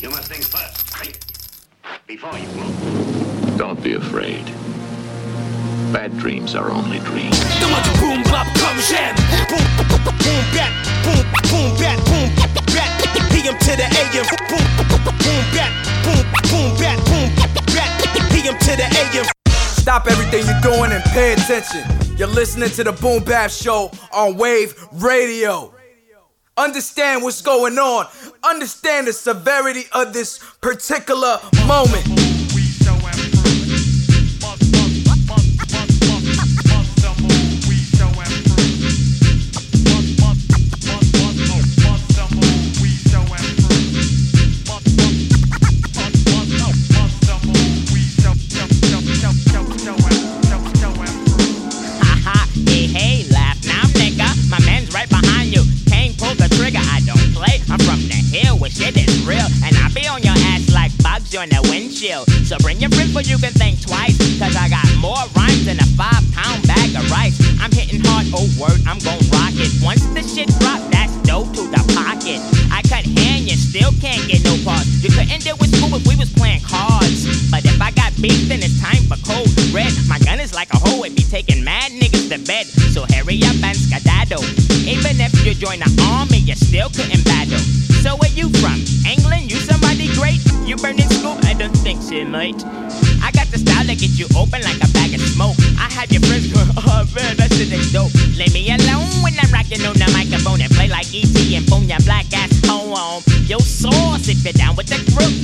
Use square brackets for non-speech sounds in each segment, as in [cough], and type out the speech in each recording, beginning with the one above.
You must think first, think. Before you move. Don't be afraid. Bad dreams are only dreams. boom bop come jam. Boom boom bat. Boom boom bat. Boom bat. PM to the AM. Boom boom bat. Boom boom bat. Boom bat. PM to the AM. Stop everything you're doing and pay attention. You're listening to the Boom Bap Show on Wave Radio. Understand what's going on. Understand the severity of this particular moment. Where shit is real. And I be on your ass like bugs on the windshield. So bring your friends but you can think twice. Cause I got more rhymes than a five pound bag of rice. I'm hitting hard, oh word, I'm gon' rock it. Once the shit drop, that's dope to the pocket. I cut hand, you still can't get no pause. You couldn't deal with school if we was playing cards. But if I got beef, then it's time for cold red. My gun is like a hoe, it be taking mad niggas to bed. So hurry up and skedaddle. Even if you join the army, you still couldn't battle. So where you from? England? You somebody great? You burning school? I don't think so, mate. I got the style to get you open like a bag of smoke. I have your friends going, oh man, that shit is dope. Leave me alone when I'm rocking on the microphone and play like E.T. and boom your black ass home. Yo, sauce if you're down with the group.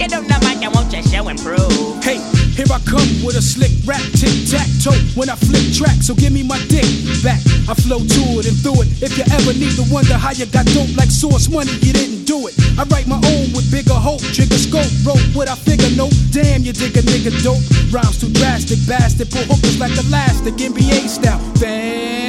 Get on the mic, I want your show improve. Hey, here I come with a slick rap tic tac toe when I flip track. So give me my dick back. I flow to it and through it. If you ever need to wonder how you got dope like Sauce Money, you didn't do it. I write my own with bigger hope, trigger scope, rope what I figure. No, damn, you dig a nigga dope. Rhymes too drastic, bastard. Pull hookers like elastic, NBA style.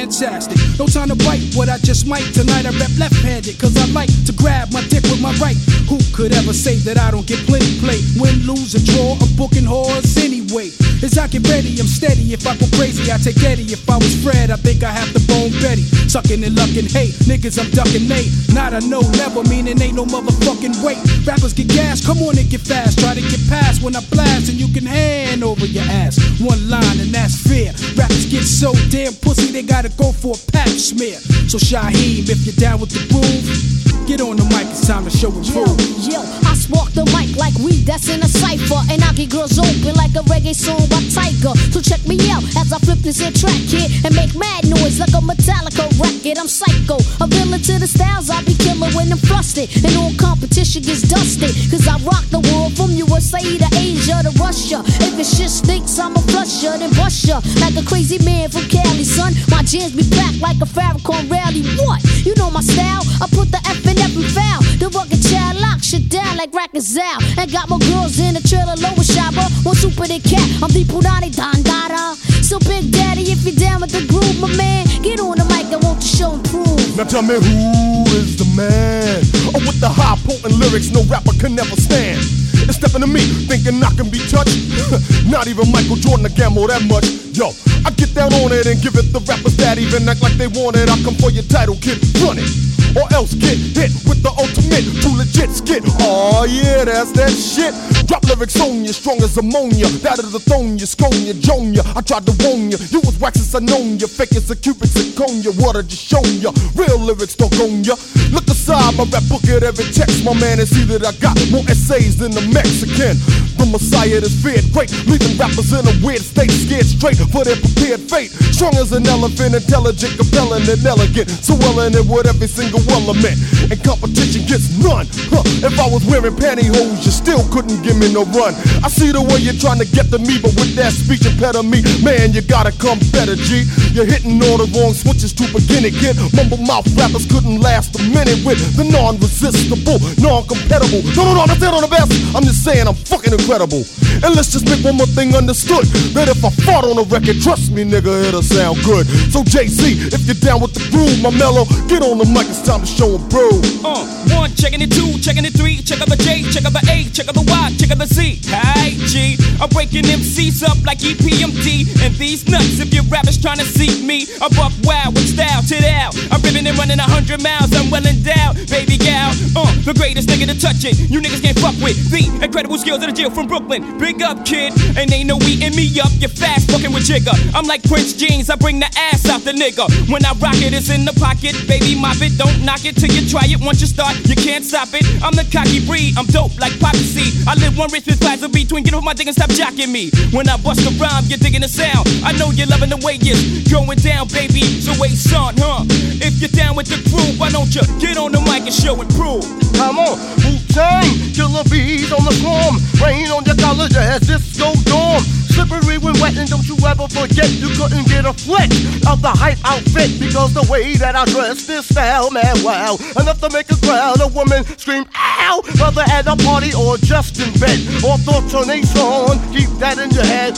Fantastic. No time to bite what I just might. Tonight I rap left handed, cause I like to grab my dick with my right. Who could ever say that I don't get plenty play? Win, lose, or draw, I'm booking whores anyway. As I get ready, I'm steady. If I go crazy, I take Eddie. If I was Fred, I think I have to bone Betty. Sucking and lucking, hey, niggas, I'm ducking Nate. Not a no, never meaning ain't no motherfucking wait. Rappers get gas, come on and get fast. Try to get past when I blast, and you can hand over your ass. One line, and that's fair. Rappers get so damn pussy, they gotta go for a pap smear. So Shyheim, if you're down with the groove, get on the mic, it's time to show and Yo, prove. yo, I spark the mic like weed that's in a cipher. And I get girls open like a reggae song by Tiger. So check me out as I flip this here track here and make mad noise like a Metallica record. I'm psycho, a villain to the styles. I be killer when I'm flustered. And all competition gets dusted. Cause I rock the world from USA to Asia to Russia. If it shit stinks, I'm a flusher, then bust ya. Like a crazy man from Cali, son. My jams be packed like a Farrakhan rally. What? You know my style? I put the F in every foul. The rugged child lock shit down like Rackers out. And got my girls in the trailer, lower shopper. More super than cat. I'm the Punani Dandara. So Big Daddy, if you're down with the groove, my man, get on the mic. I want to show and prove. Now tell me who is the man? Oh, with the high potent lyrics no rapper can never stand. It's stepping to me, thinking I can be touched. [laughs] Not even Michael Jordan to gamble that much. Yo, I get down on it and give it the rappers that even act like they want it. I come for your title, kid, run it. Or else get hit with the ultimate, too legit skit. Oh yeah, that's that shit. Drop lyrics on you, strong as ammonia. That of the throne, you scone you, you. I tried to warn you, you was wax as I known you. Fake as a cubic zirconia, water just shown you. Real lyrics don't own you. Look aside, my rap book at every text, my man, and see that I got more essays than the Mexican. The Messiah that's feared great, leaving rappers in a weird state, scared straight for their prepared fate. Strong as an elephant, intelligent, compelling, and elegant. So well in it with every single element. And competition gets none. Huh. If I was wearing pantyhose, you still couldn't give me no run. I see the way you're trying to get to me, but with that speech impediment, man, you gotta come better, G. You're hitting all the wrong switches to begin it, kid. Mumble mouth rappers couldn't last a minute with the non-resistible, non-compatible. No, no, no, that's it on the best. I'm just saying I'm fucking incredible. And let's just make one more thing understood. That if I fought on a record, trust me, nigga, it'll sound good. So Jay-Z, if you're down with the groove, my mellow, get on the mic, it's time to show 'em prove. Uh, one, checking it two, checking it three, check out the J, check out the A, check out the Y, check out the Z. Hey, G, I'm breaking MCs up like EPMD. And these nuts, if your rappers trying to see me, I buck wild with style to out. I'm ripping and running a hundred miles, I'm well endowed, baby gal. Uh, the greatest nigga to touch it. You niggas can't fuck with the incredible skills of the jail from Brooklyn. Big up, kid. And they no eating me up. You fast fucking with Jigga. I'm like Prince Jeans. I bring the ass out the nigga. When I rock it, it's in the pocket. Baby, mop it. Don't knock it till you try it. Once you start, you can't stop it. I'm the cocky breed. I'm dope like Poppy C. I live one rich plaza between. Get off my dick and stop jacking me. When I bust a rhyme, you're digging the sound. I know you're loving the way it's going down, baby. So wait, son, huh? If you're down with the crew, why don't you get on the mic and show and prove? Come on, Wu Tang, killer bees on the swarm, rain on your college as disco dorm. Slippery when wet, and don't you ever forget you couldn't get a flick of the hype outfit because the way that I dress this style, man, wow, enough to make a crowd of women scream, ow, whether at a party or just in bed, or thoughts on a song, keep that in your head.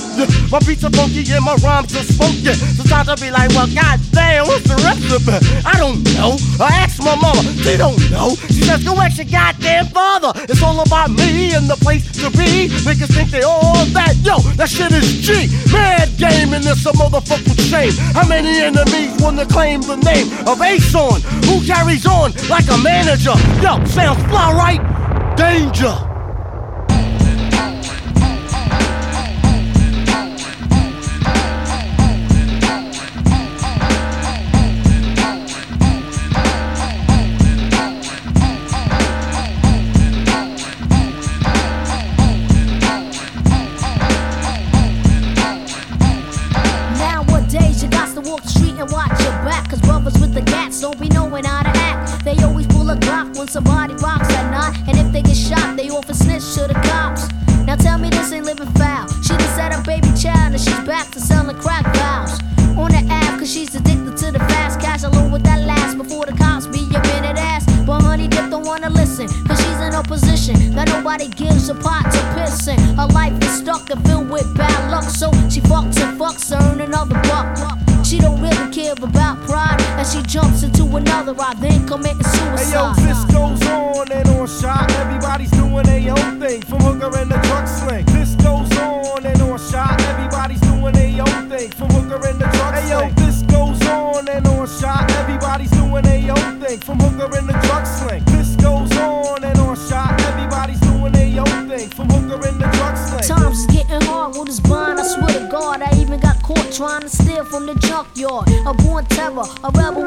My beats are funky and my rhymes are spunky, so to be like, well, goddamn, what's the recipe? I don't know. I asked my mama, she don't know. She says, go ask your goddamn father. It's all about me and the place to be. Niggas think they all that. Yo, that shit is G. Mad game and it's a motherfucking shame. How many enemies wanna claim the name of Ason? Who carries on like a manager? Yo, sounds fly right? Danger. They always pull a Glock when somebody rocks at night. And if they get shot, they often snitch to the cops. Now tell me this ain't living foul. She just had a baby child and she's back to selling crack vows. On the app, cause she's addicted to the fast cash alone with that last before the cops be a minute ass. But honey dip don't wanna listen, cause she's in a position that nobody gives a pot to piss in. Jumps into another ride, then committing suicide. Hey yo, this goes on and on shot. Everybody's doing their own thing, from hooker and the drug sling. This goes on and on shot. Everybody's doing their own thing, from hooker and the drug hey, sling. Hey yo, this goes on and on shot. Everybody's doing their own thing, from hooker and the drug sling. This goes on and on shot. Everybody's doing their own thing, from hooker and the drug sling. Times is getting hard with this bond, I swear to God. I even got caught trying to steal from the junkyard. A born terror, a rebel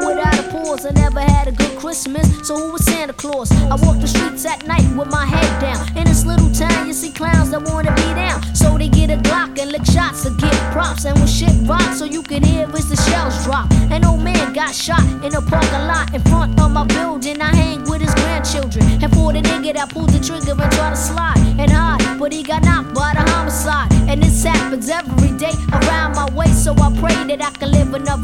never had a good Christmas, so who was Santa Claus? I walk the streets at night with my head down. In this little town, you see clowns that wanna be down. So they get a Glock and lick shots to get props. And when shit rocks, so you can hear as the shells drop. An old man got shot in a parking lot in front of my building. I hang with his grandchildren. And for the nigga that pulled the trigger and tried to slide and hide, but he got knocked by the homicide. And this happens every day around my way, so I pray that I can live another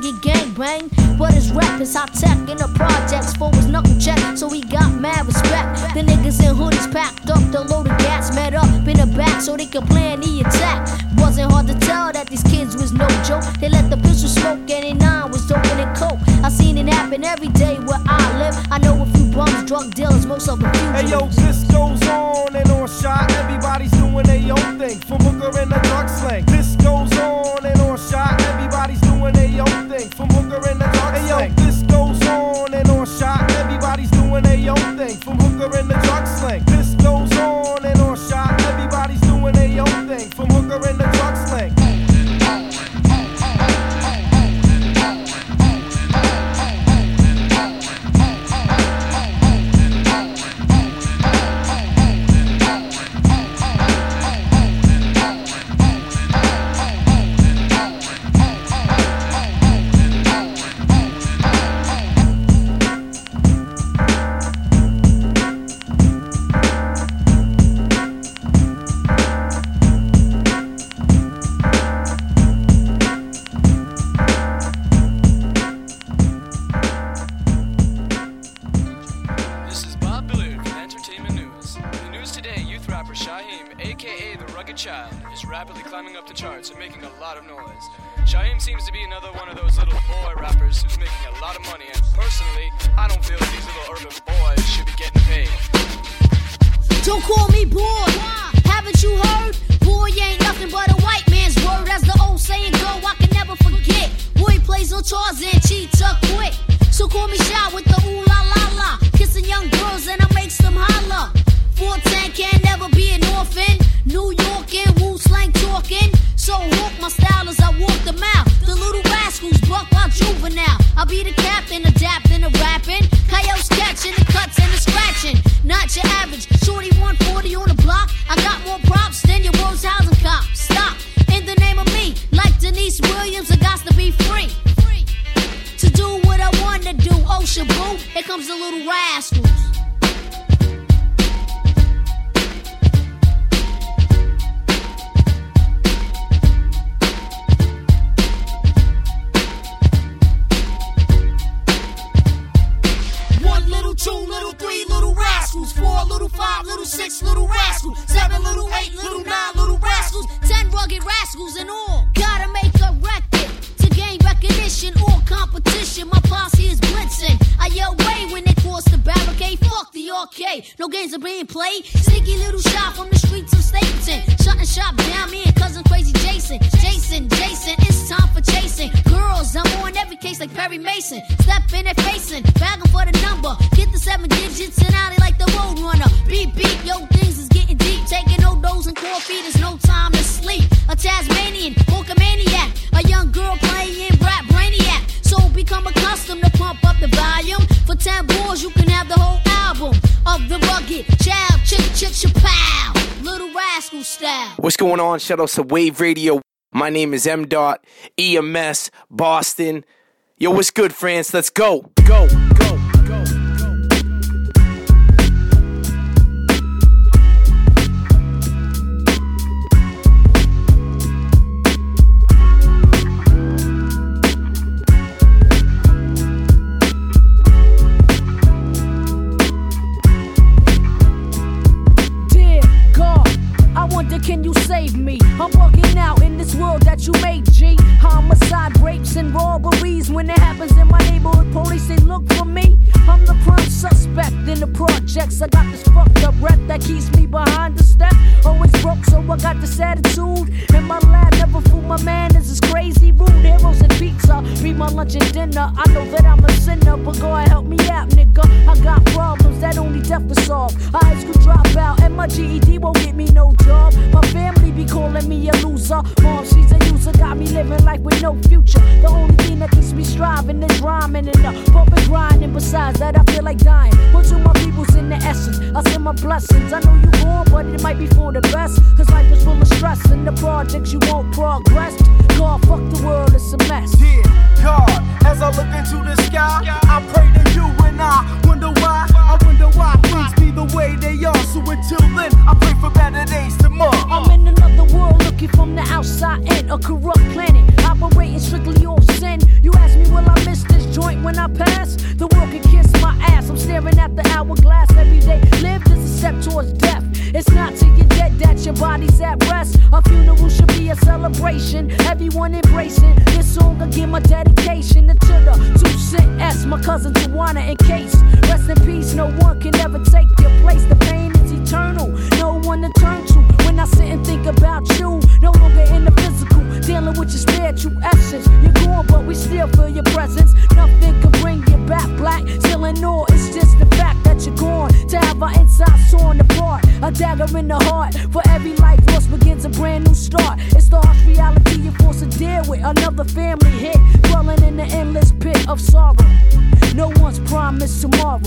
get gang banged. But his rap is hot tech in the projects for his knuckle check, so he got mad respect. The niggas in hoodies packed up, the load of gas met up in the back so they could plan the attack. Wasn't hard to tell that these kids was no joke. They let the pistol smoke and they nine was dope and coke. I seen it happen every day where I live. I know a few bums, drug dealers, most of them Hey yo, this goes on and on shot. Everybody's doing their own thing, from hooker and the drug slang. This style as I walk the mouth. The little rascals buck while juvenile. I'll be the captain, adapting the rapping. Coyotes catching the cuts and the scratching. Not your average. Shorty 140 on the block. I got more props than your world's housing cop. Stop. In the name of me, like Deniece Williams, I got to be free. To do what I want to do. Oh, Shabu, here comes the little rascals. Five little, six little rascals. Seven little, eight little, nine little rascals. Ten rugged rascals in all. Recognition or competition. My posse is blitzing. I yell way when they cross the barricade. Fuck the arcade. No games are being played. Sneaky little shot from the streets of Stapleton. Shutting shop down, me and cousin Crazy Jason. Jason, Jason, it's time for chasing. Girls, I'm on every case like Perry Mason. Step in and facing, bagging for the number. Get the seven digits and out it like the road runner. Beep, beep, yo, things is getting deep. Taking no dose and coffee, there's no time to sleep. A Tasmanian, maniac, a young girl playing rap brainiac. So become accustomed to pump up the volume. For 10 balls, you can have the whole album of the rugged chick, chick. Little rascal style. What's going on? Shout out to Wave Radio. My name is M. Dot EMS Boston. Yo, what's good, France? Let's go, go. Essence. You're gone, but we still feel your presence. Nothing can bring you back black. Still in awe, it's just the fact that you're gone. To have our insides torn apart, a dagger in the heart. For every life lost begins a brand new start. It's the harsh reality you're forced to deal with. Another family hit, dwelling in the endless pit of sorrow. No one's promised tomorrow.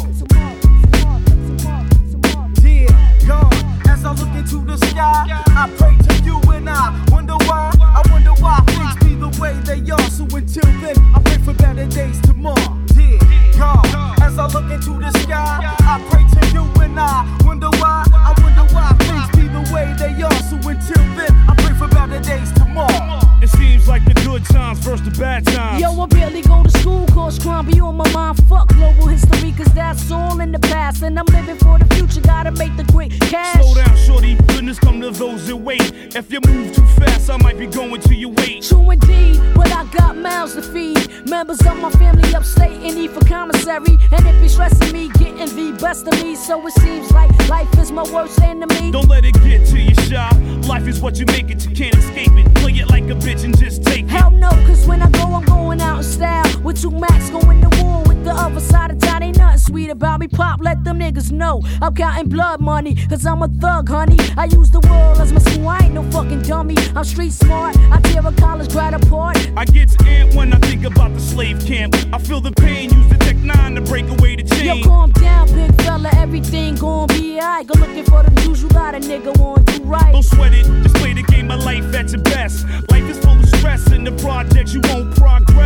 Dear God, as I look into the sky, I pray to you and I wonder why. I wonder why things the way they are. So until then, I pray for better days tomorrow. Dear God, as I look into the sky, I pray to you and I wonder why. I wonder why things be the way they are. So until then, I pray for better days tomorrow. It seems like the good times versus the bad times. Yo, I barely go to school, cause crime be on my mind. Fuck global history, cause that's all in the past. And I'm living for the future, gotta make the quick cash. Slow down, shorty. goodness come to those that wait. If you move too fast, I might be going to your weight. True indeed, but I got mouths to feed. Members of my family upstate and need for commissary. And it be stressing me, getting the best of me. So it seems like life is my worst enemy. Don't let it get to you, shy. Life is what you make it, you can't escape it. Play it like a bitch and just take it. Hell no, cause when I go, I'm going out in style. With two max going to war with the other side of town. Ain't nothing sweet about me. Pop, let them niggas know. I'm counting blood money, cause I'm a thug, honey. I use the world as my school, I ain't no fucking dummy. I'm street smart, I tear a college grad apart. I get amped when I think about the slave camp. I feel the pain, use the Tech 9 to break away the chain. Yo, calm down, big fella, everything gon' be alright. Go looking for the news, you got a nigga on do right. Don't sweat it, just play the game of life at your best. Life is full of stress, in the projects you won't progress.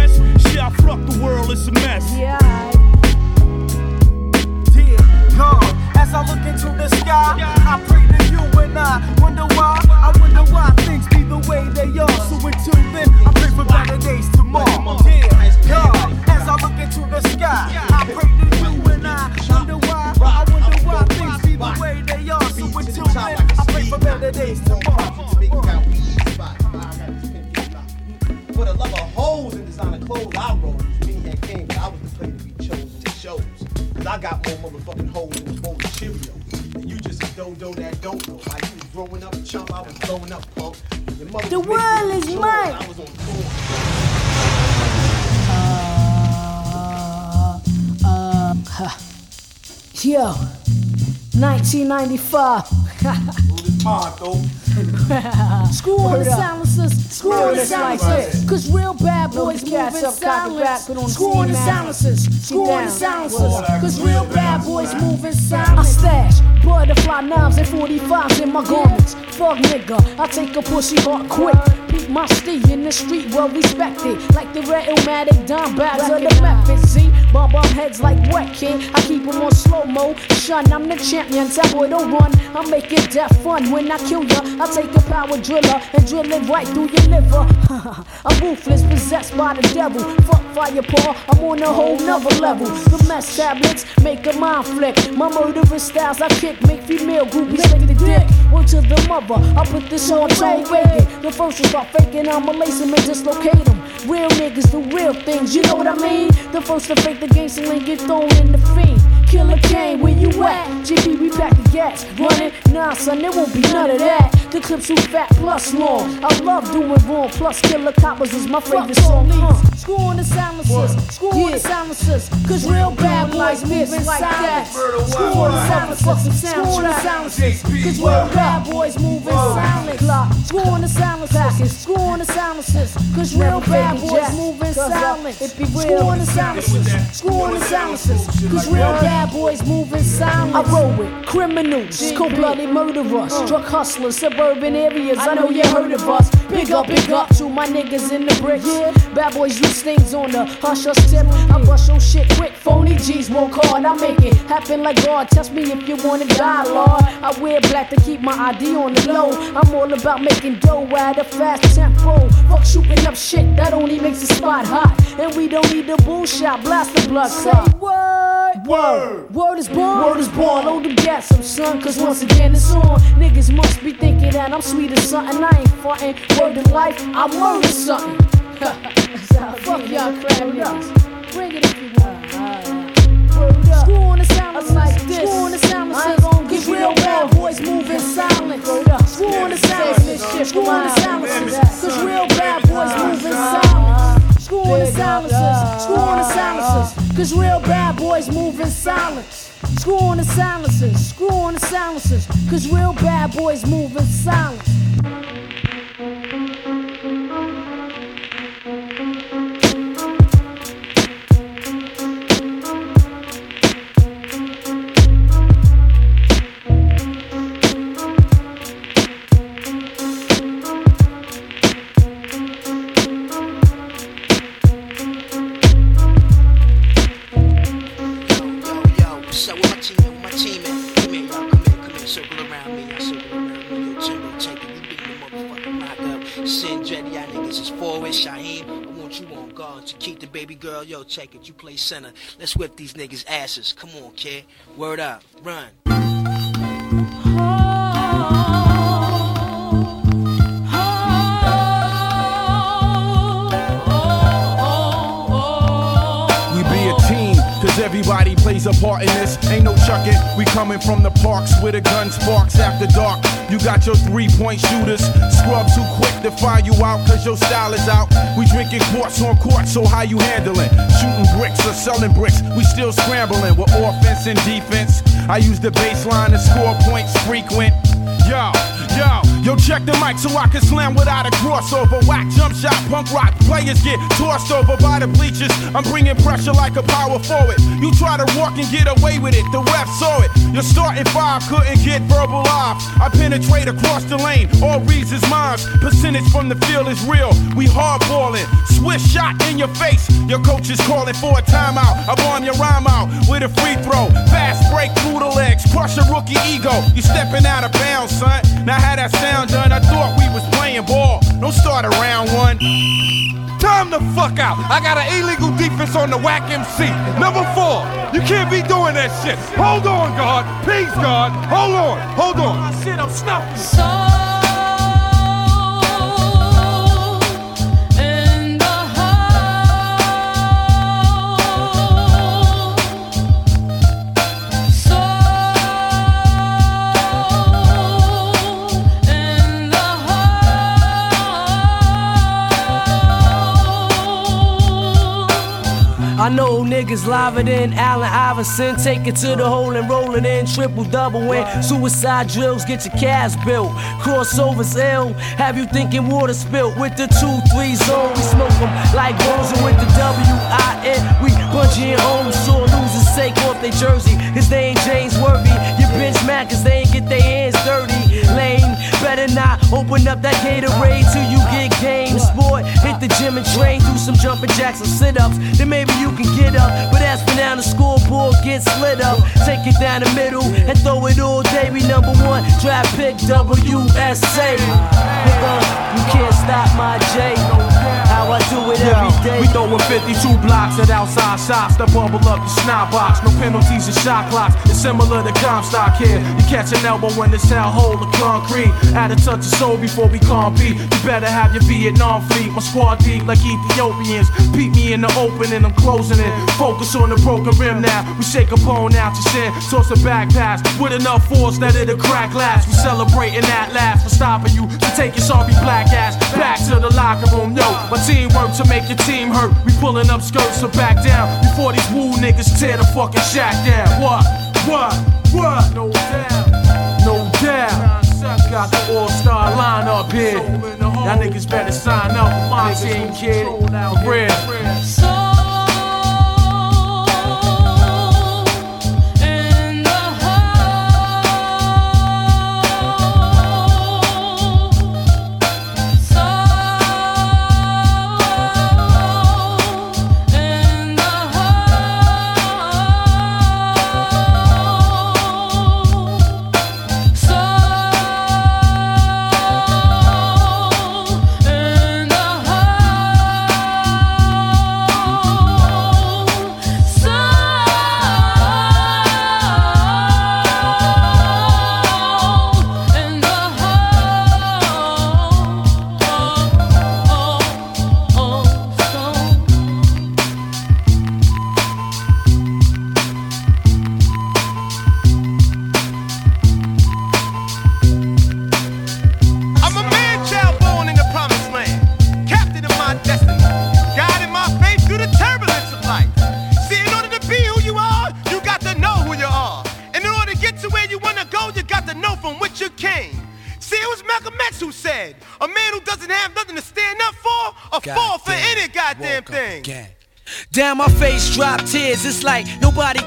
Silence. Screw on the silencers, screw on the silencers. Cause real bad boys move in silence. I stash butterfly knives and 45s in my garments. Fuck nigga, I take a pussy heart quick. Peep my steed in the street, well respected. Like the red Illmatic Don Babs of the Memphis. See, bomb bomb heads like wet kid? I keep them on slow mo. Shun, I'm the champion. Tell boy don't run. I make it death fun when I kill ya. I take a power driller and drill it right through your liver. [laughs] I'm ruthless, possessed by the devil. Fuck fire paw, I'm on a whole nother level. The mess tablets make a mind flick. My murderous styles I kick make female groupies lick the dick. One to the mother, I put this on Reagan. The first to start faking, I'ma lace them and dislocate them. Real niggas, the real things, you know what I mean? The first to fake the so ain't get thrown in the fiend. Killer Kane, where you at? GB, we back gas. Running? Nah, son, there won't be none of that. The clips too fat plus long. I love doing wrong. Plus, Killer Coppers is my favorite song. Uh, screw on the silencers, screw on the silencers. Cause real bad boys moving like that. Screw on the silencers, screw on the silencers. Cause real bad boys moving silent. Screw on the silencers, screw on the silencers. Cause real bad boys moving silent. Screw on the silencers, screw on the silencers. Cause real bad boys moving silent. I roll with criminals, cold blooded murderers, uh. drug hustlers, suburban areas. I know you heard of us. Big up, big up to my niggas in the bricks. Bad boys use things on the hush hush tip. I bust your shit quick, phony G's work hard. I make it happen like God. Test me if you wanna die, Lord. I wear black to keep my ID on the low. I'm all about making dough at a fast tempo. Fuck shooting up shit that only makes the spot hot. And we don't need the bullshit, blast the blood clot. Word, word, is born, word is born. Load them gas up, son, cause once again it's on. Niggas must be thinking that I'm sweet as something. I ain't frontin'. Word to life, I'm [laughs] word something. Fuck y'all crab niggas. Bring it if you want. Screw on the silencers, like this. Screw on the silencers, cause real bad boys moving silent. Screw on the silencers, screw on the silencers, cause real bad boys moving silent. Screw on the silencers, screw on the silencers, cause real bad boys moving silence. Screw on the silencers, screw on the silencers, cause real bad boys moving silent. Yo, You play center. Let's whip these niggas' asses. Come on, kid. Word up. Run. Plays a part in this. Ain't no chucking. We coming from the parks where the gun sparks after dark. You got your three point shooters. Scrub too quick to find you out cause your style is out. We drinking quarts on court, so how you handling? Shooting bricks or selling bricks. We still scrambling with offense and defense. I use the baseline to score points frequent. Yo, yo, yo, check the mic so I can slam without a crossover. Whack jump shot, punk rock. Players get tossed over by the bleachers. I'm bringing pressure like a power forward. You try to walk and get away with it, the ref saw it. Your starting five couldn't get verbal off. I penetrate across the lane, all reads is mine. Percentage from the field is real. We hardballing, swish shot in your face. Your coach is calling for a timeout. I bomb your rhyme out with a free throw. Fast break through the legs, crush a rookie ego. You stepping out of bounds, son. Now how that sound done? I thought we was playing ball. Don't start around one. Time the fuck out. I got an illegal defense on the whack MC. Number four. You can't be doing that shit. Hold on, God. Please, God. Hold on. Hold on. Shit, I'm snuffing. Niggas liver than Allen Iverson. Take it to the hole and roll it in. Triple double win. Suicide drills, get your calves built. Crossovers ill. Have you thinking water spilt with the 2-3 zone? We smoke them like Rosa with the W-I-N. We punch in home. Sore losers take off their jersey. Cause they ain't James Worthy. You bitch mad cause they ain't get their hands dirty. Lane, better not open up that Gatorade till you get game. Sport, hit the gym and train. Do some jumping jacks and sit ups. Then maybe you can get up. But as for now, the scoreboard gets lit up. Take it down the middle and throw it all day. We number one draft pick WSA. Nigga, you can't stop my J. How I do it every day. We throwing 52 blocks at outside shots that bubble up the snot box. No penalties and shot clocks. It's similar to Comstock here. You catch an elbow when the sound hold the concrete. Add a touch of soul before we compete. You better have your Vietnam fleet. My squad deep like Ethiopians. Peep me in the open and I'm closing it. Focus on the broken rim now. We shake a bone out your sin. Toss a back pass with enough force that it'll crack last. We celebrating that last for stopping you. So take your sorry black ass back to the locker room. Yo, my team work to make your team hurt. We pulling up skirts so back down before these woo niggas tear the fucking shack down. What? What? What? No doubt. No doubt. Got the all-star lineup here. Y'all niggas better sign up for my team, kid. Real.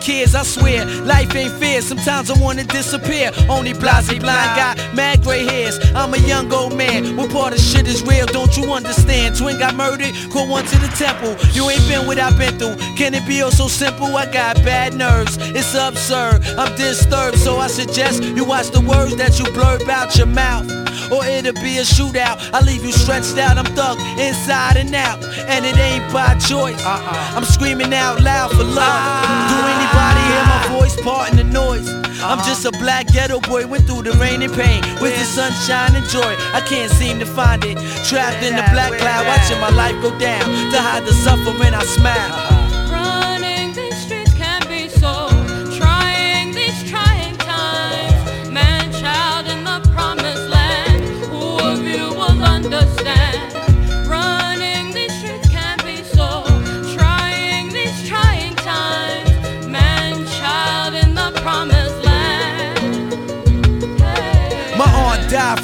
Cares, I swear. Life ain't fair, sometimes I wanna disappear. Only blase blind got mad gray hairs. I'm a young old man, what part of shit is real, don't you understand? Twin got murdered, caught one to the temple. You ain't been what I've been through. Can it be oh so simple? I got bad nerves, it's absurd. I'm disturbed, so I suggest you watch the words that you blurb out your mouth. Or it'll be a shootout. I leave you stretched out, I'm thug inside and out. And it ain't by choice. Uh-uh. I'm screaming out loud for love. Do ah. anybody hear my voice parting the noise? I'm uh-huh. just a black ghetto boy, went through the rain and pain with the sunshine and joy. I can't seem to find it. Trapped in the black cloud, watching my life go down. To hide the suffering, I smile.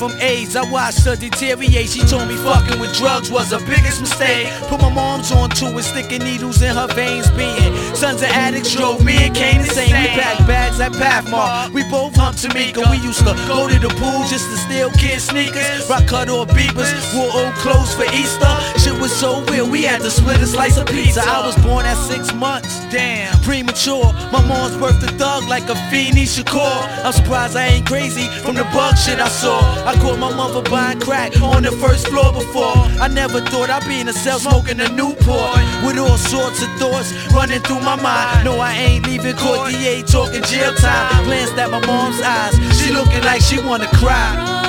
From AIDS. I watched her deteriorate. She told me fucking with drugs was her biggest mistake. Put my mom's on to it, sticking needles in her veins. Being sons of addicts drove me and Kane insane. We packed bags at Pathmark. We both humped Tamika. We used to go to the pool just to steal kids' sneakers. Rock cut or beepers, wore old clothes for Easter. Shit was so real, we had to split a slice of pizza. I was born at six months, damn, premature. My mom's birthed a thug like a Feeny Shakur. I'm surprised I ain't crazy from the bug shit I saw. I caught my mother buying crack on the first floor before. I never thought I'd be in a cell smoking a Newport with all sorts of thoughts running through my mind. No, I ain't leaving court. DA talking jail time. Glanced at my mom's eyes. She looking like she wanna cry.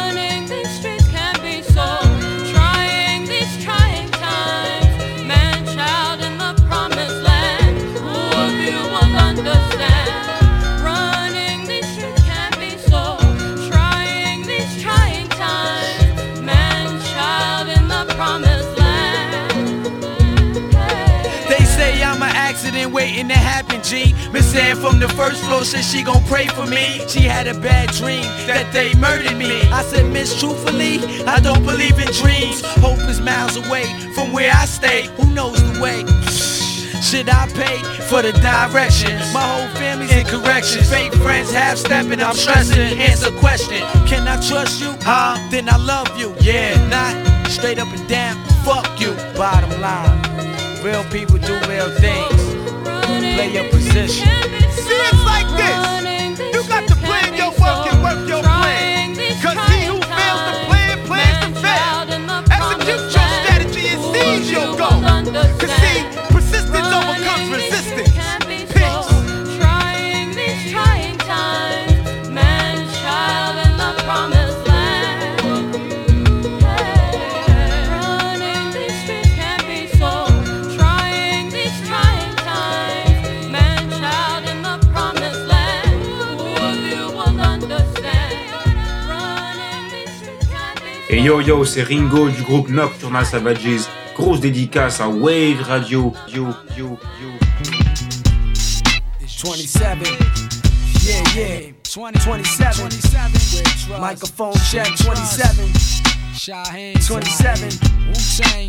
Accident waiting to happen, G. Miss Ann from the first floor said she gon' pray for me. She had a bad dream that they murdered me. I said, Miss, truthfully, I don't believe in dreams. Hope is miles away from where I stay. Who knows the way? Should I pay for the direction? My whole family's in correction. Fake friends half stepping, I'm stressing. Answer question Can I trust you? Huh? Then I love you. Yeah, not straight up and down. Fuck you. Bottom line. Real people do real things. Play your position. See, it's like this. Et yo yo, c'est Ringo du groupe Nocturnal Savages. Grosse dédicace à Wave Radio. Yo, yo, yo. It's 27. Yeah, yeah. 20, 27. Microphone check 27. 27.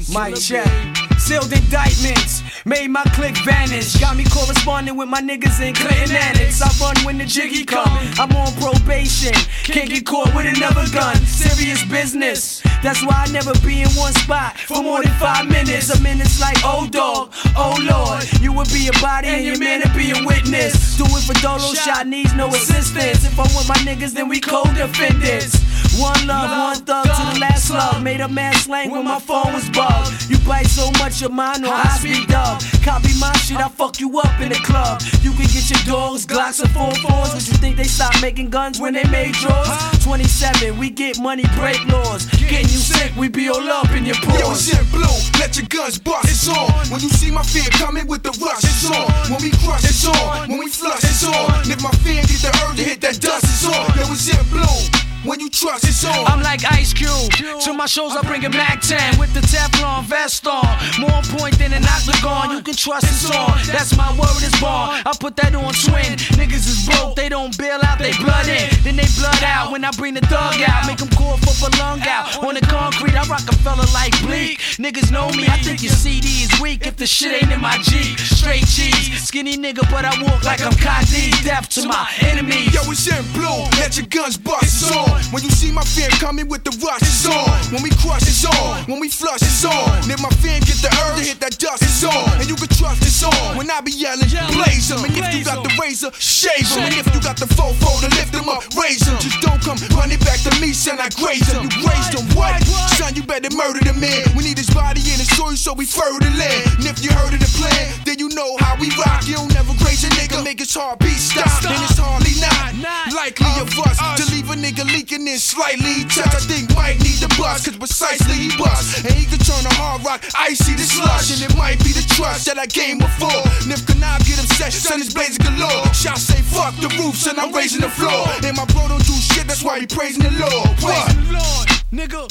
Mic check. Sealed indictments. Made my click vanish. Got me corresponding with my niggas in Clinton Annex. I run when the jiggy come. I'm on probation. Can't get caught with another gun. Serious business. That's why I never be in one spot for more than five minutes. A minute's like, oh dog, oh lord. You would be a body and your man would be a witness. Do it for Dolo shot, needs no assistance. If I'm with my niggas, then we co-defendants. One love, one thug to the last slug. Made a man slang when my phone was bugged. You bite so much of mine on high speed dub. Copy my shit, I fuck you up in the club. You can get your dogs, Glocks, and 4-4s. But you think they stopped making guns when they made drawers? 27, we get money, break laws. Getting you sick, we be all up in your pores. Yo, shit blue, let your guns bust. It's on. When you see my fear coming with the rush, it's on. When we crush, it's on. When we flush, it's on. If my fan get the urge to hit that dust, it's on. Yo, shit blue. When you trust, it's on. I'm like Ice Cube. To my shows, I bring a Mac 10 with the Teflon vest on. More point than an octagon. You can trust it's on. That's my word is born. I put that on twin. Niggas is broke, they don't bail out, they blood in. Then they blood out when I bring the dog out. Make them call for a lung out. On the concrete, I Roc-A-Fella like Bleek. Niggas know me, I think your CD is weak if the shit ain't in my Jeep. Straight cheese, skinny nigga, but I walk like I'm Kanye. Death to my enemies. Yo, it's in blue. Let your guns bust. It's on. When you see my fan coming with the rush, it's on. When we crush, it's on. When we flush, it's on. And if my fan get the urge to hit that dust, it's on. And you can trust it's on. When I be yelling, blaze 'em. And if you got the razor, shave 'em. And if you got the fofo to lift 'em up, raise raise 'em. Just don't come running back to me, son. I graze 'em. You grazed 'em. What? Son, you better murder the man. We need his body in his soil so we further land. And if you heard of the plan, then you know how we rock. You don't never graze a nigga, make his heartbeat stop. And it's hardly not likely of us to leave a nigga leaking in slightly touch. I think Mike need the bus, cause precisely he bust. And he could turn a hard rock icy to slush. And it might be the trust that I gained before. And if Kanab get upset, son is blazing galore. Shout say fuck the roofs and I'm raising the floor. And my bro don't do shit, that's why he praising the Lord. What? Lord, nigga,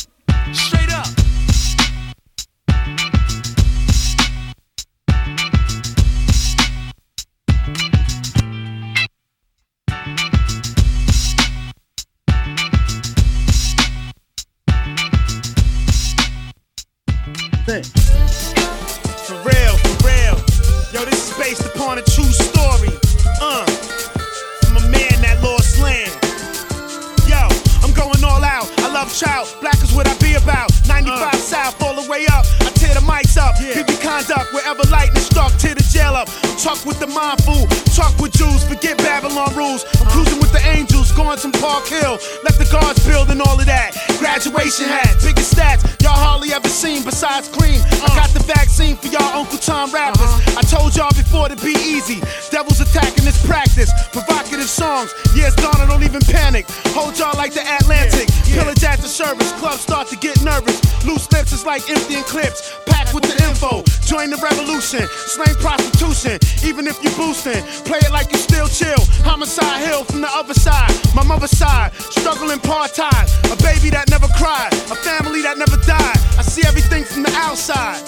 clips. Packed with the info. Join the revolution. Slang prostitution. Even if you boosting. Play it like you still chill. Homicide Hill from the other side. My mother's side. Struggling part-time. A baby that never cried. A family that never died. I see everything from the outside.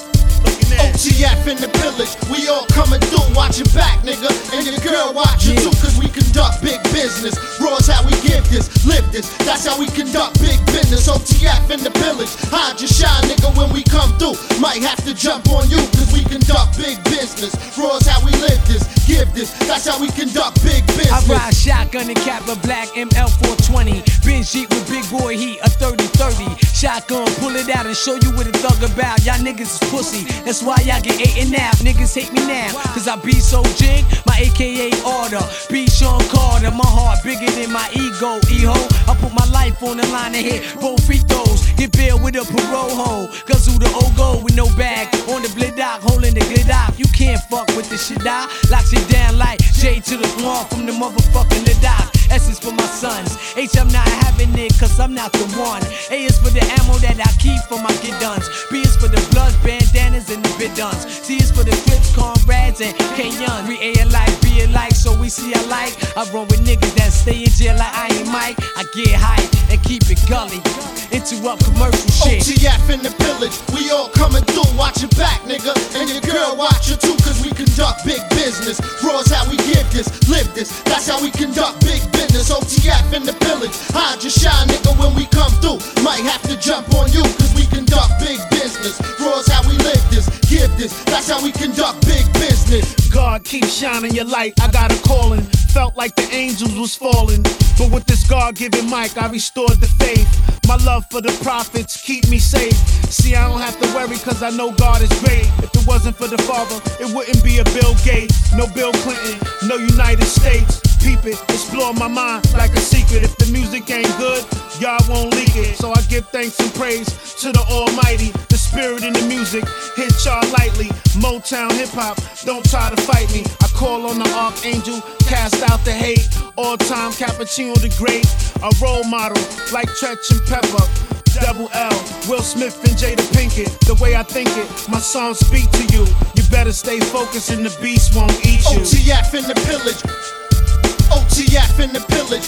OTF in the village, we all coming through, watch your back, nigga. And your girl watch you too, cause we conduct big business. Raw's how we give this, live this, that's how we conduct big business. OTF in the village, hide your shine, nigga, when we come through. Might have to jump on you, cause we conduct big business. Raw's how we live this, give this, that's how we conduct big business. I ride shotgun and cap a black ML420. Benz Jeep with big boy heat, a 30-30. Shotgun, pull it out and show you what a thug about. Y'all niggas is pussy. That's why y'all get eight and now. Niggas hate me now. Cause I be so jig, my AKA order. Be Sean Carter, my heart bigger than my ego. E-ho, I put my life on the line and hit both feet throws. Get bail with a parole hole. Who the old go with no bag. On the blidock, holding the glidock. You can't fuck with the shit I locks it down like J to the one from the motherfucking lidock. S is for my sons. H, I'm not having it cause I'm not the one. A is for the ammo that I keep for my get guns. B is for the blood, bandanas, and the biduns. C is for the clips, comrades, and K-Young. We A alike, B alike, so we see alike. I run with niggas that stay in jail like I ain't Mike. I get hype and keep it gully. Interrupt commercial shit. OTF in the village, we all coming through, watch your back, nigga. And your girl watch you too, cause we conduct big business. Raw's how we give this, live this, that's how we conduct big business. OTF in the village, hide your shine, nigga, when we come through. Might have to jump on you, cause we conduct big business. Raw's how we live this, give this, that's how we conduct big business. God keep shining your light. I got a calling. Felt like the angels was falling. But with this God given mic, I restored the faith. My love for the prophets keep me safe. See, I don't have to worry cause I know God is great. If it wasn't for the Father, it wouldn't be a Bill Gates, no Bill Clinton, no United States. Peep it, blowing my mind like a secret. If the music ain't good, y'all won't leak it. So I give thanks and praise to the Almighty. The spirit in the music hit y'all lightly. Motown hip hop, don't try to fight me. I call on the archangel, cast out the hate. All time cappuccino the great, a role model like Treach and Pepper. Double L, Will Smith and Jada Pinkett. The way I think it, my songs speak to you. You better stay focused and the beast won't eat you. OTF in the pillage. OTF in the pillage.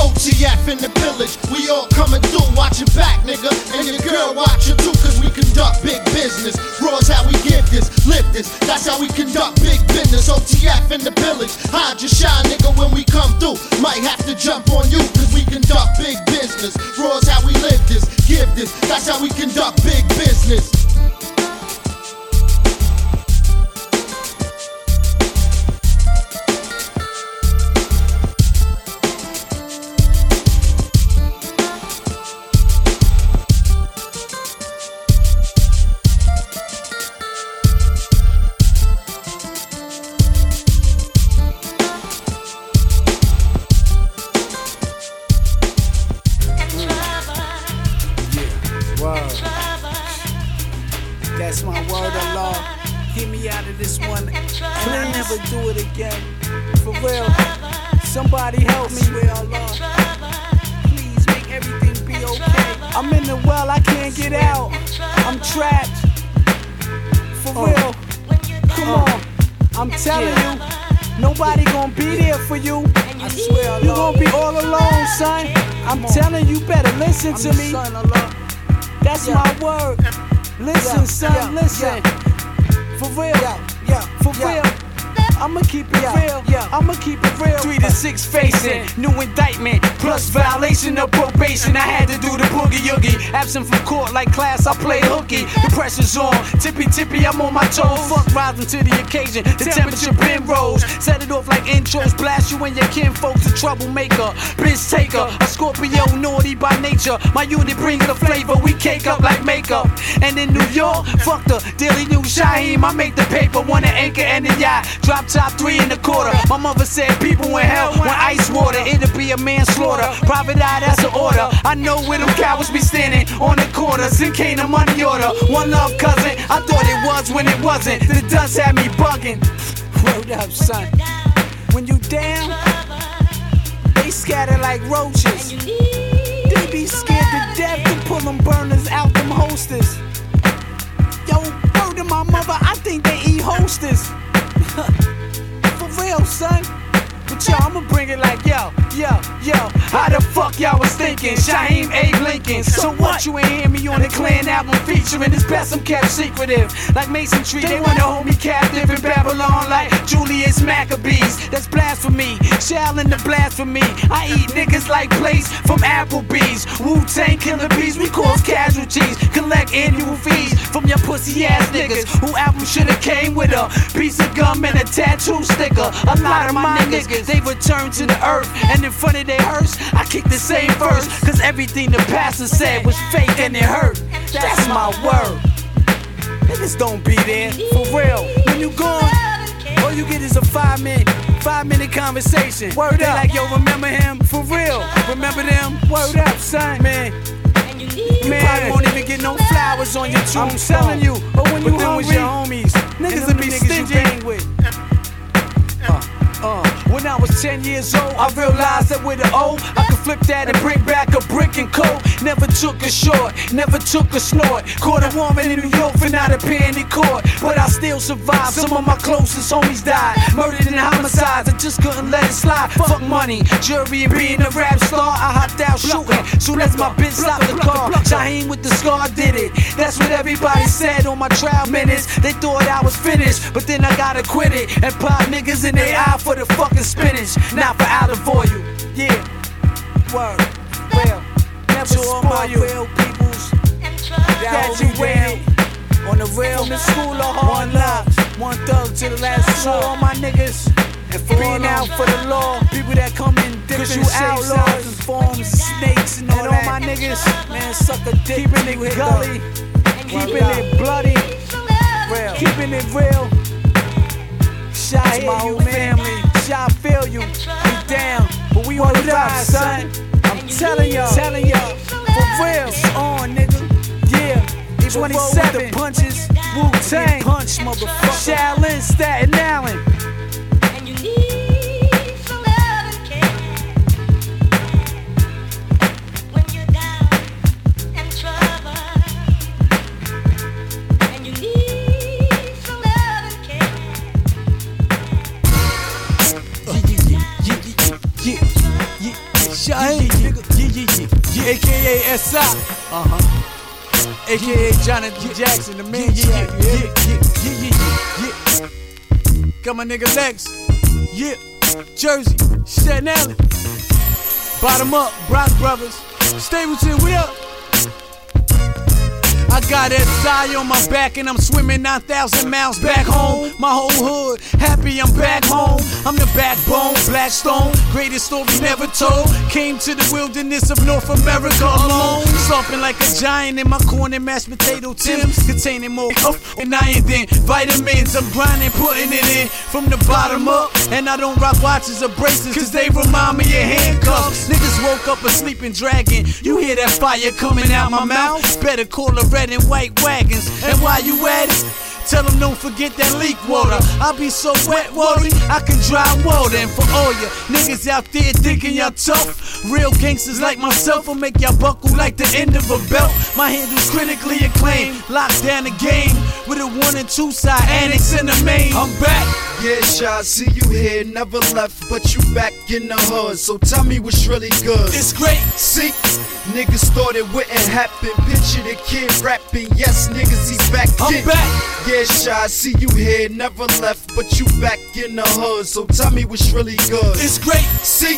OTF in the pillage. We all coming through, watch your back, nigga. And your girl watch you too, cause we conduct big business. Raw's how we give this, live this. That's how we conduct big business. OTF in the pillage. Hide your shine, nigga, when we come through. Might have to jump on you, cause we conduct big business. Raw's how we live this, give this. That's how we conduct big business. Word. Listen, son, listen. For real, yeah for real. I'ma keep it real. I'ma keep it real. Three to six facing, new indictment plus violation of probation. I had to do the boogie oogie. Absent from court like class, I play hooky. The pressure's on, tippy tippy, I'm on my toes. Fuck rising to the occasion. The temperature been rose. Set it off like intros, blast you and your kinfolks. A troublemaker, bitch taker, a Scorpio naughty by nature. My unit brings the flavor, we cake up like makeup. And in New York, fuck the Daily News Shyheim. I make the paper, want an anchor and a yacht. Drop top three and a quarter. My mother said people in hell want ice water. It'll be a manslaughter. Private eye, that's an order. I know where them cowards be standing on the corners Send Kane a money order. One love cousin. I thought it was when it wasn't. The dust had me bugging. Word up, son. When you down, they scatter like roaches. They be scared to death to pull them burners out them hostess. Yo, word to my mother, I think they eat hostess. Real, son. But yo, I'ma bring it like yo, yo, yo. How the fuck y'all was thinking? Shyheim Abe Lincoln. So what? You ain't hear me on the Clan album featuring this best I'm kept secretive. Like Mason Tree, they wanna hold me captive in Babylon like Julius Maccabees. That's blasphemy. Shall in the blasphemy. I eat niggas like plates from Applebee's. Wu Tang killer bees, we cause casualties. Collect annual fees from your pussy ass niggas. Who album should've came with a piece of gum and a tattoo sticker. A lot of my niggas, they return to the earth. And in front of their hearse, I kick the same verse. Cause everything the pastor said was fake and it hurt. That's my word. Niggas don't be there, for real. When you gone, all you get is a five minute, five minute conversation. Word up, like yo, remember him? For real, remember them? Word up, son, man. Man, probably won't even get no flowers on your tomb. I'm telling you, or when you hungry, with your homies, niggas will be stingy. Uh. When I was 10 years old, I realized that with an O, I could flip that and bring back a brick and coat. Never took a short, never took a snort. Caught a woman in New York for not appearing in court, but I still survived. Some of my closest homies died, murdered in homicides. I just couldn't let it slide. Fuck money, jury, and being a rap star. I hopped out shooting. Soon as my bitch stopped the car, Shyheim with the scar did it. That's what everybody said on my trial minutes. They thought I was finished, but then I got acquitted and pop niggas in their eye for the fucking spinach, not for of you. Yeah, word, real, never to all my real peoples. That you real. On the real, the school of hard knocks, one thug to the last two. All my niggas. And for being out for the law, people that come in different you outlaws and forms, snakes and all, and all my niggas, man, suck a dick, keeping it gully, keeping it bloody, real, keeping it real. Shot my whole family. I feel you. We down, but we on the rise, son. I'm telling y'all, telling y'all, for real. On, nigga. Yeah. 27 punches, Wu Tang, punch, motherfucker. Shaolin, Staten Island. AKA SI. Uh huh. AKA Jonathan Jackson, the man. Yeah, yeah, yeah, yeah, yeah, yeah, yeah. Got my nigga Lex. Yeah. Jersey, Staten Island. Bottom up, Brock Brothers. Stapleton, we up. I got SI on my back and I'm swimming 9,000 miles back home. My whole hood happy I'm back home. I'm the backbone, black stone, greatest story never told. Came to the wilderness of North America alone. Stomping like a giant in my corn and mashed potato Tims, containing more and iron than vitamins. I'm grinding, putting it in from the bottom up. And I don't rock watches or bracelets, cause they remind me of handcuffs. Niggas woke up a sleeping dragon. You hear that fire coming out my mouth? Better call a red and white wagons. And while you at it, Tell them don't forget that leak water. I be so wet, watery, I can dry water. And for all you niggas out there thinking y'all tough, real gangsters like myself will make y'all buckle like the end of a belt. My handle's critically acclaimed, locked down the game with a one and two side annex in the main. I'm back. Yeah, Shy, see you here, never left, but you back in the hood. So tell me what's really good. It's great. See, niggas thought it wouldn't happen. Picture the kid rapping. Yes, niggas, he's back I'm in. back. Yeah, Shy, see you here, never left, but you back in the hood. So tell me what's really good. It's great. See,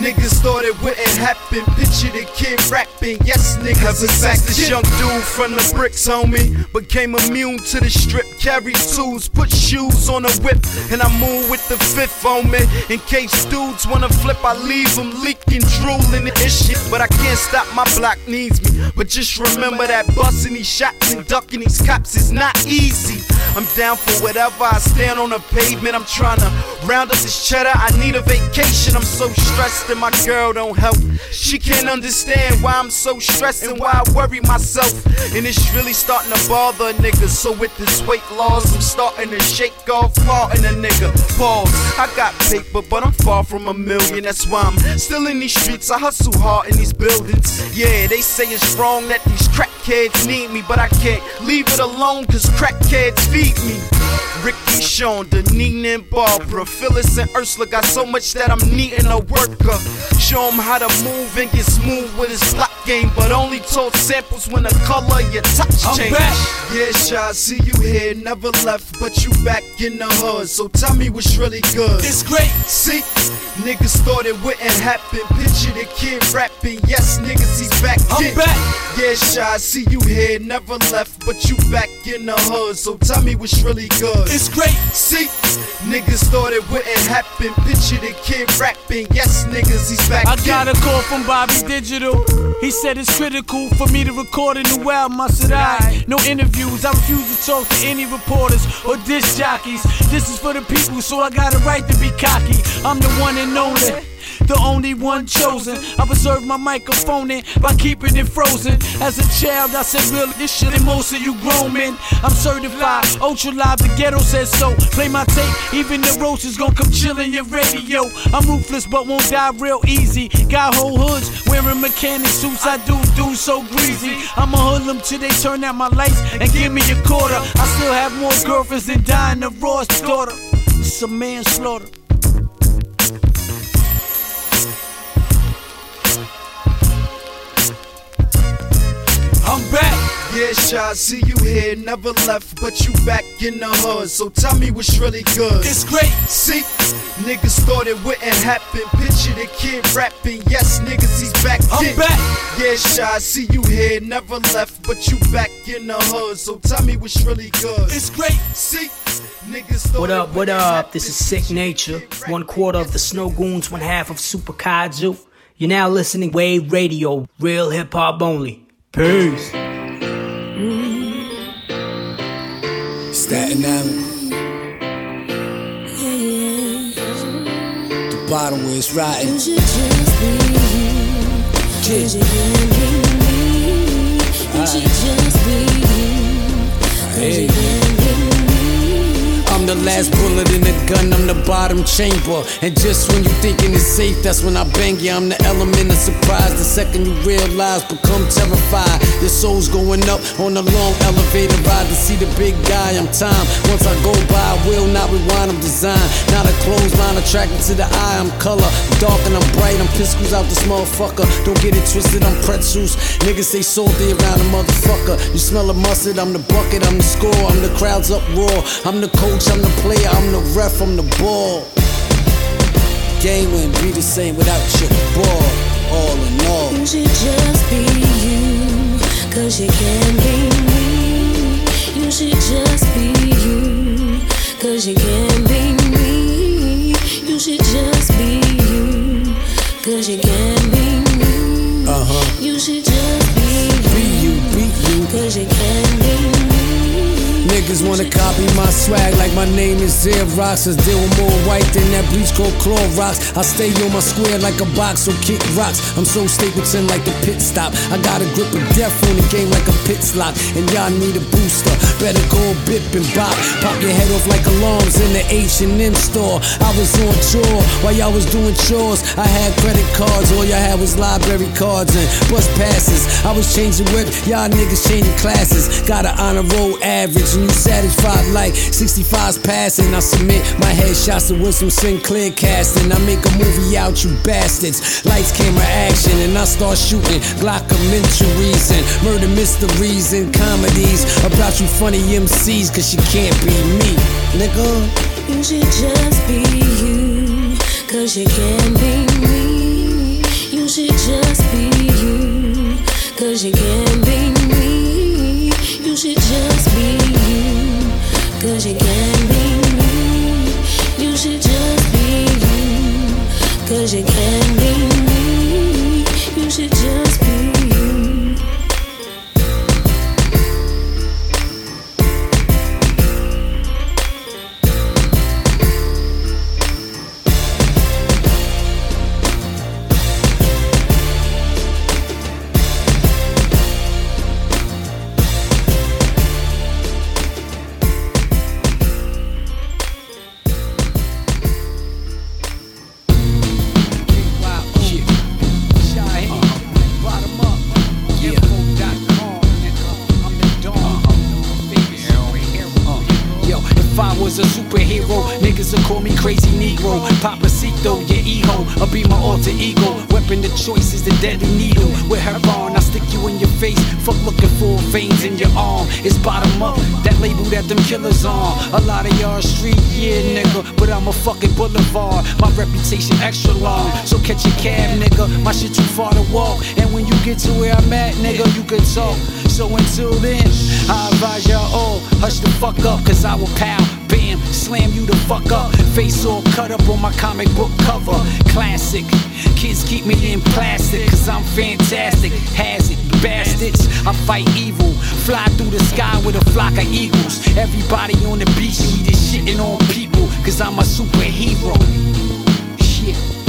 niggas thought it wouldn't happen. Picture the kid rapping. Yes, niggas, he's back This in. young dude from the bricks, homie, became immune to the strip. Carry tools, put shoes on a whip, and I move with the fifth on me. In case dudes wanna flip, I leave them leaking, drooling and shit. But I can't stop, my block needs me. But just remember that busting these shots and ducking these cops is not easy. I'm down for whatever. I stand on the pavement. I'm trying to round up this cheddar. I need a vacation. I'm so stressed and my girl don't help. She can't understand why I'm so stressed and why I worry myself. And it's really starting to bother niggas. So with this weight loss, I'm starting to shake off part in a nigga. Pause. I got paper, but I'm far from a million. That's why I'm still in these streets. I hustle hard in these buildings. Yeah, they say it's wrong that these crackheads need me, but I can't leave it alone cause crackheads feed me. Ricky, Sean, Deneen, and Barbara, Phyllis, and Ursula got so much that I'm needing a worker. Show 'em how to move and get smooth with his slot game, but only told samples when the color of your touch I'm change. back. Yeah, Shy, see you here, never left, but you back in the hood. So tell me what's really good. It's great. See, niggas thought it wouldn't happen. Picture the kid rapping. Yes, niggas, he's back I'm in. back. Yeah, Shy, see you here, never left, but you back in the hood. So tell me what's really good. It's great. See, niggas thought it wouldn't happen. Picture the kid rapping. Yes, niggas, he's back I in. got a call from Bobby Digital. He said it's critical for me to record a new album. I said, I no interviews. I refuse to talk to any reporters or disc jockeys. This is for the people, so I got a right to be cocky. I'm the one and only. The only one chosen. I preserve my microphone in by keeping it frozen. As a child, I said, really, this shit, and most of you grown men. I'm certified, ultra live, the ghetto says so. Play my tape, even the roaches gon' come chill in your radio. I'm ruthless, but won't die real easy. Got whole hoods wearing mechanic suits, I do do so greasy. I'ma hoodlum till they turn out my lights and give me a quarter. I still have more girlfriends than dying Diana Ross' daughter. It's a manslaughter. I'm back. Yeah, Shy, see you here, never left, but you back in the hood. So tell me what's really good. It's great. See, niggas thought it wouldn't happen. Picture the kid rapping. Yes, niggas, he's back I'm in. back. Yeah, Shy, see you here, never left, but you back in the hood. So tell me what's really good. It's great. See, niggas What up, what up? This is Sicknature. One quarter of the Snowgoons, one half of Super Kaiju. You're now listening Wave Radio, real hip hop only. Peace. Staten Island. The bottom where it's rotten. Hey. I'm the last bullet in the gun, I'm the bottom chamber. And just when you thinking it's safe, that's when I bang you. I'm the element of surprise. The second you realize, become terrified. Your soul's going up on a long elevator ride to see the big guy. I'm time. Once I go by, I will not rewind. I'm designed, not a clothesline attracted to the eye. I'm color, dark and I'm bright. I'm pistols out this motherfucker. Don't get it twisted, I'm pretzels. Niggas say salty around a motherfucker. You smell a mustard, I'm the bucket, I'm the score, I'm the crowd's uproar. I'm the coach, I'm the player, I'm the ref, I'm the ball. Game wouldn't be the same without your ball. All in all. You should just be you, cause you can be me. You should just be you, cause you can be me. You should just be you, cause you can be me. Uh huh. You should just be you, Be you, be you. cause you can be me. Niggas wanna copy my swag like my name is Xerox. I deal with more white than that bleach called Clorox. I stay on my square like a box, so kick rocks. I'm so Stapleton like the pit stop. I got a grip of death on the game like a pit slot. And y'all need a booster. Better go bip and bop. Pop your head off like alarms in the H&M store. I was on tour while y'all was doing chores. I had credit cards, all y'all had was library cards and bus passes. I was changing web Y'all niggas changing classes. Got an honor roll average, and satisfied like 65's passing. I submit my headshots to some Sinclair casting. I make a movie out, you bastards. Lights, camera, action, and I start shooting Glockumentaries and murder mysteries and comedies about you funny MCs, cause you can't be me, nigga. You should just be you, cause you can't be me. You should just be you, cause you can't be me. You should just be cause you can be me. You should just be you, cause you can be on. A lot of y'all street, yeah, nigga. But I'm a fucking boulevard. My reputation extra long. So catch a cab, nigga. My shit too far to walk. And when you get to where I'm at, nigga, you can talk. So until then, I advise y'all all, hush the fuck up, cause I will pow, bam, slam you the fuck up. Face all cut up on my comic book cover. Classic. Kids keep me in plastic, cause I'm fantastic. Has it, bastards. I fight evil. Fly through the sky with a flock of eagles. Everybody on the beach, we just shitting on people, cause I'm a superhero. Shit. Shit.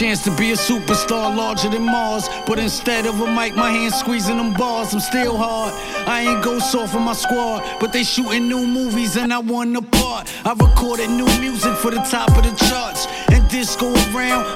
Chance to be a superstar larger than Mars. But instead of a mic, my hand squeezing them bars. I'm still hard. I ain't go soft for my squad. But they shooting new movies and I won the part. I recorded new music for the top of the charts. And this go around,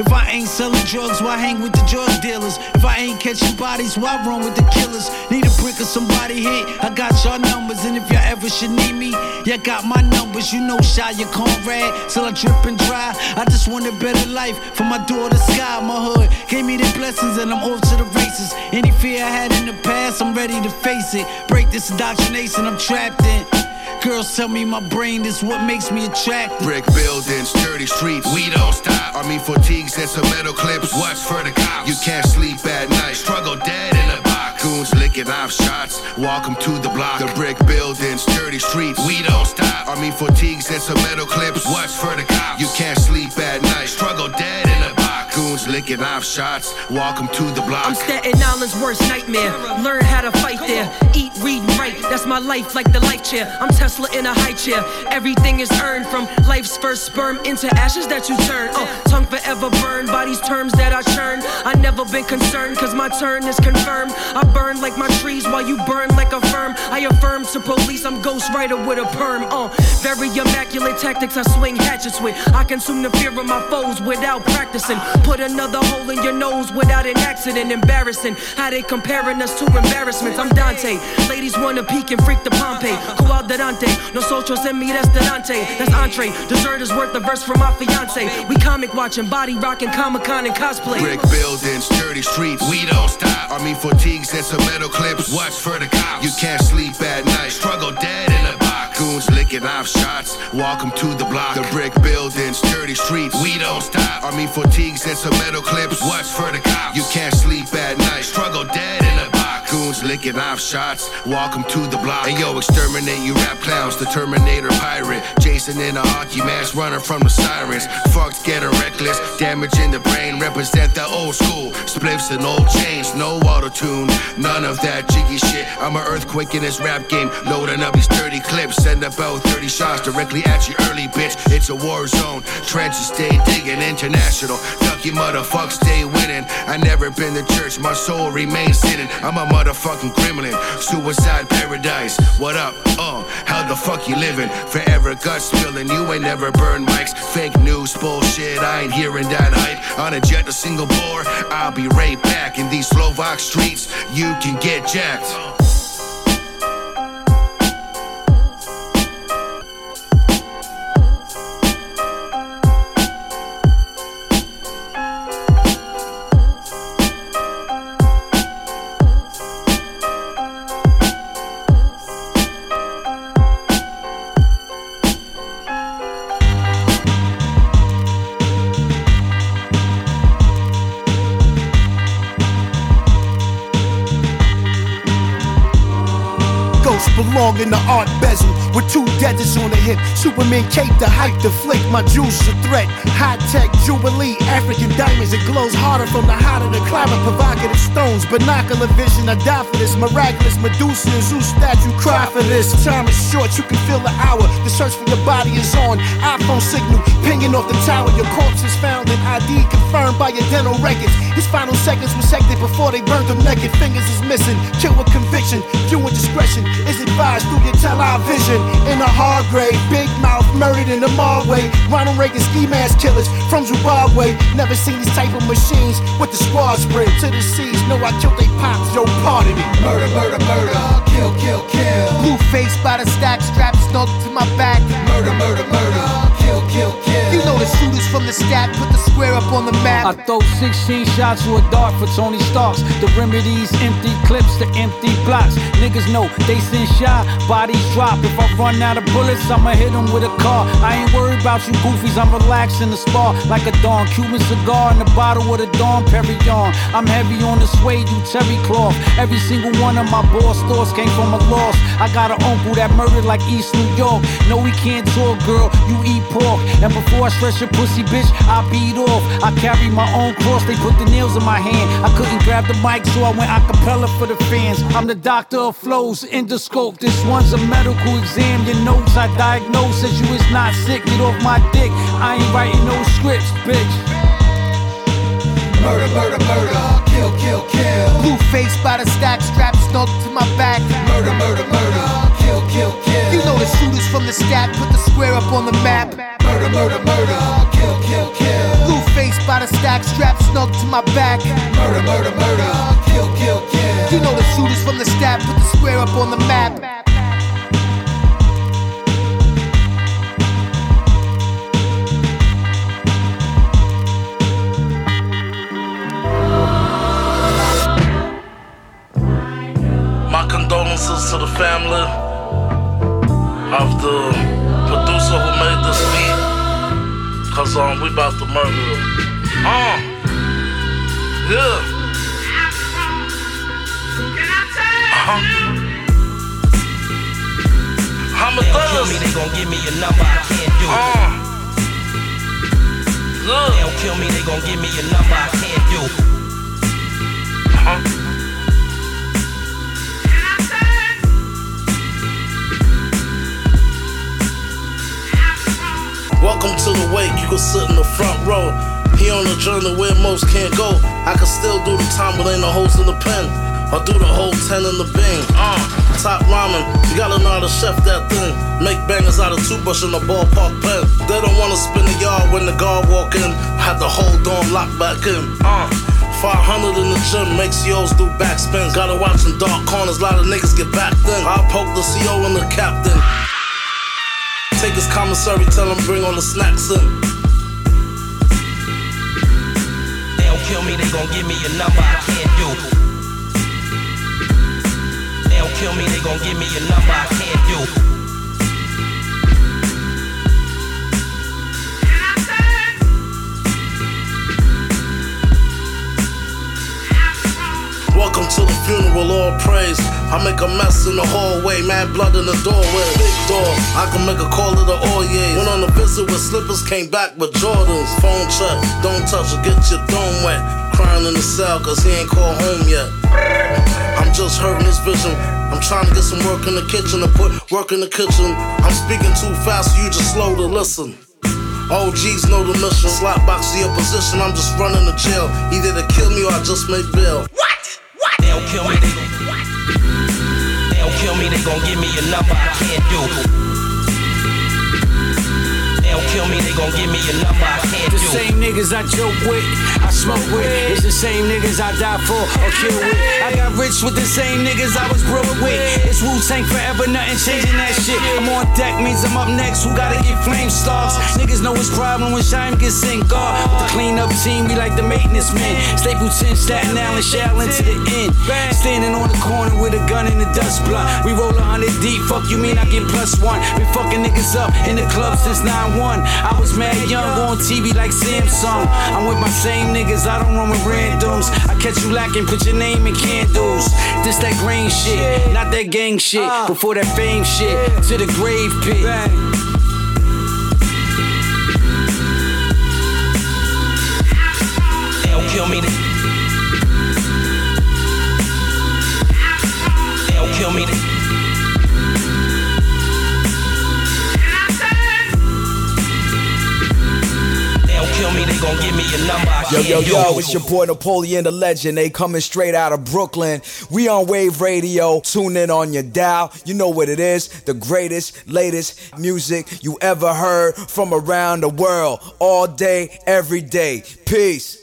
If I ain't selling drugs, why hang with the drug dealers? If I ain't catching bodies, why run with the killers? Need a brick or somebody hit. I got y'all numbers, and if y'all ever should need me, y'all got my numbers. You know, your Conrad, till I drip and dry. I just want a better life for my daughter Sky. My hood gave me the blessings, and I'm off to the races. Any fear I had in the past, I'm ready to face it. Break this indoctrination I'm trapped in. Girls tell me my brain is what makes me attractive. Brick buildings, dirty streets, we don't stop. Army fatigues and some metal clips. Watch for the cops. You can't sleep at night. Struggle dead in a box. Goons licking off shots. Welcome to the block. The brick buildings, dirty streets, we don't stop. Army fatigues and some metal clips. Watch for the cops. You can't sleep at night. Struggle dead Goons licking shots. Welcome to the block. I'm Staten Island's worst nightmare. Learn how to fight there. Eat, read, and write. That's my life like the life chair. I'm Tesla in a high chair. Everything is earned from life's first sperm into ashes that you turn. Uh, tongue forever burned by these terms that I churn. I never been concerned cause my turn is confirmed. I burn like my trees while you burn like a firm. I affirm to police I'm ghostwriter with a perm. Uh, very immaculate tactics I swing hatchets with. I consume the fear of my foes without practicing. Put another hole in your nose without an accident. Embarrassing how they comparing us to embarrassments. I'm Dante. Ladies wanna peek and freak the Pompeii. Coadante. No socials in me, that's entree. Dessert is worth a verse from my fiance. We comic watching, body rocking, Comic Con and cosplay. Brick buildings, dirty streets, we don't stop. Army fatigues and some metal clips. Watch for the cops. You can't sleep at night. Struggle dead in a. Goons licking off shots. Welcome to the block. The brick buildings, dirty streets, we don't stop. Army fatigues and some metal clips. Watch for the cops. You can't sleep at night. Struggle dead in Goons licking off shots. Welcome to the block. And yo, exterminate you rap clowns. The Terminator pirate. Jason in a hockey mask, running from the sirens. Fucked getting reckless. Damage in the brain. Represent the old school. Spliffs and old chains. No auto tune. None of that jiggy shit. I'm an earthquake in this rap game. Loading up these 30 clips. Send about 30 shots directly at you early, bitch. It's a war zone. Trenches stay digging international. Duck fuck you motherfuckers stay winning. I never been to church, my soul remains sinning. I'm a motherfucking gremlin, suicide paradise. What up? Uh, how the fuck you living? Forever gut spilling, you ain't never burned mics. Fake news, bullshit, I ain't hearing that hype. On a jet, a single bore, I'll be right back. In these Slovak streets, you can get jacked. Belong in the Art Basel with two deserts on the hip. Superman cape the hype the flick. My juice a threat. High tech jubilee, African diamonds. It glows harder from the of the climate. Provocative stones, binocular vision. I die for this miraculous Medusa and Zeus statue. Cry for this. Time is short. You can feel the hour. The search for your body is on. iPhone signal pinging off the tower. Your corpse is found and ID confirmed by your dental records. His final seconds were hectic before they burned him naked. Fingers is missing. Kill with conviction. Viewer discretion is advised through your television. In a hard grave, big mouth murdered in the Marway. Ronald Reagan ski mask killers from Zimbabwe. Never seen these type of machines with the squad spread to the seas. No, I killed they pops, yo, pardon me. Murder, murder, murder. Kill, kill, kill. Blue face by the stack, strap snug to my back. Murder, murder, murder. Kill, kill, kill. You know the shooters from the stat, put the square up on the map. I throw 16 shots with a dart for Tony Starks. The remedies, empty clips, the empty blocks. Niggas know they send shot, bodies drop. If I run out of bullets, I'ma hit them with a car. I ain't worried about you goofies, I'm relaxed in the spa like a Dawn. Cuban cigar in the bottle with a Dom Perignon. I'm heavy on the suede, you terry cloth. Every single one of my boss stores came from a loss. I got an uncle that murdered like East New York. No, we can't talk, girl, you eat pork. And before I stretch your pussy, bitch, I beat off. I carry my own cross, they put the nails in my hand. I couldn't grab the mic, so I went acapella for the fans. I'm the doctor of flows, endoscope. This one's a medical exam. Your notes I diagnose as you is not sick. Get off my dick. I ain't writing no scripts, bitch. Murder, murder, murder. Kill, kill, kill. Blue face by the stack, strap snug to my back. Murder, murder, murder. Kill, kill, kill. You know the shooters from the stat, put the square up on the map. Murder, murder, murder. Kill, kill, kill. Blue face by the stack, strap snug to my back. Murder, murder, murder. Kill, kill, kill. You know the shooters from the stat, put the square up on the map. My condolences to the family of the producer who made this beat. Cause um we about to murder him. Uh yeah. Uh-huh. I'ma They don't kill me, they gon' give me a number I can't do. Uh. They don't kill me, they gon' give me a number I can't do. Uh-huh. Welcome to the wake, you can sit in the front row. He on a journey where most can't go. I can still do the time, but ain't no holes in the pen. Or do the whole 10 in the bing. Uh, top ramen, you gotta know how to chef that thing. Make bangers out of toothbrush in the ballpark pen. They don't wanna spin the yard when the guard walk in. Had the whole dorm locked back in. Uh, 500 in the gym, make COs do backspins. Gotta watch in dark corners, a lot of niggas get back then. I poke the CO and the captain. Take his commissary, tell him bring all the snacks in. They don't kill me, they gon' give me a number I can't do. They don't kill me, they gon' give me a number I can't do. Welcome to the funeral, all praise. I make a mess in the hallway, mad blood in the doorway. Big door, I can make a call to the Oye. Went on a visit with slippers, came back with Jordans. Phone check, don't touch or get your dome wet. Crying in the cell, cause he ain't called home yet. I'm just hurting this vision. I'm trying to get some work in the kitchen to put work in the kitchen. I'm speaking too fast, so you just slow to listen. OGs know the mission. Slot box the opposition. I'm just running the jail. Either to kill me or I just make bail. They don't kill me, they They don't kill me, they gon' give me a number I can't do. They kill me, they gon' give me a number I can't The do. same niggas I joke with, I smoke with. It's the same niggas I die for or kill with. I got rich with the same niggas I was broke with. It's Wu Tang forever, nothing changing that shit. I'm on deck, means I'm up next. Who gotta get flame stars? Niggas know it's problem when Shime gets in guard. With the clean up team, we like the maintenance men. Stapleton, Staten Island, Shaolin to the end. Standing on the corner with a gun in the dust blunt. We roll a hundred deep, fuck you mean I get plus one. Been fucking niggas up in the club since 9-1. I was mad young, on TV like Samsung. I'm with my same niggas, I don't run with randoms. I catch you lacking, put your name in candles. This that grain shit, not that gang shit. Uh. Before that fame shit, to the grave pit. They don't kill me, they They don't kill me, kill me, they gon' give me a number I Yo, yo, yo, it's your boy Napoleon the Legend. They coming straight out of Brooklyn. We on Wave Radio. Tune in on your dial. You know what it is. The greatest, latest music you ever heard from around the world. All day, every day. Peace.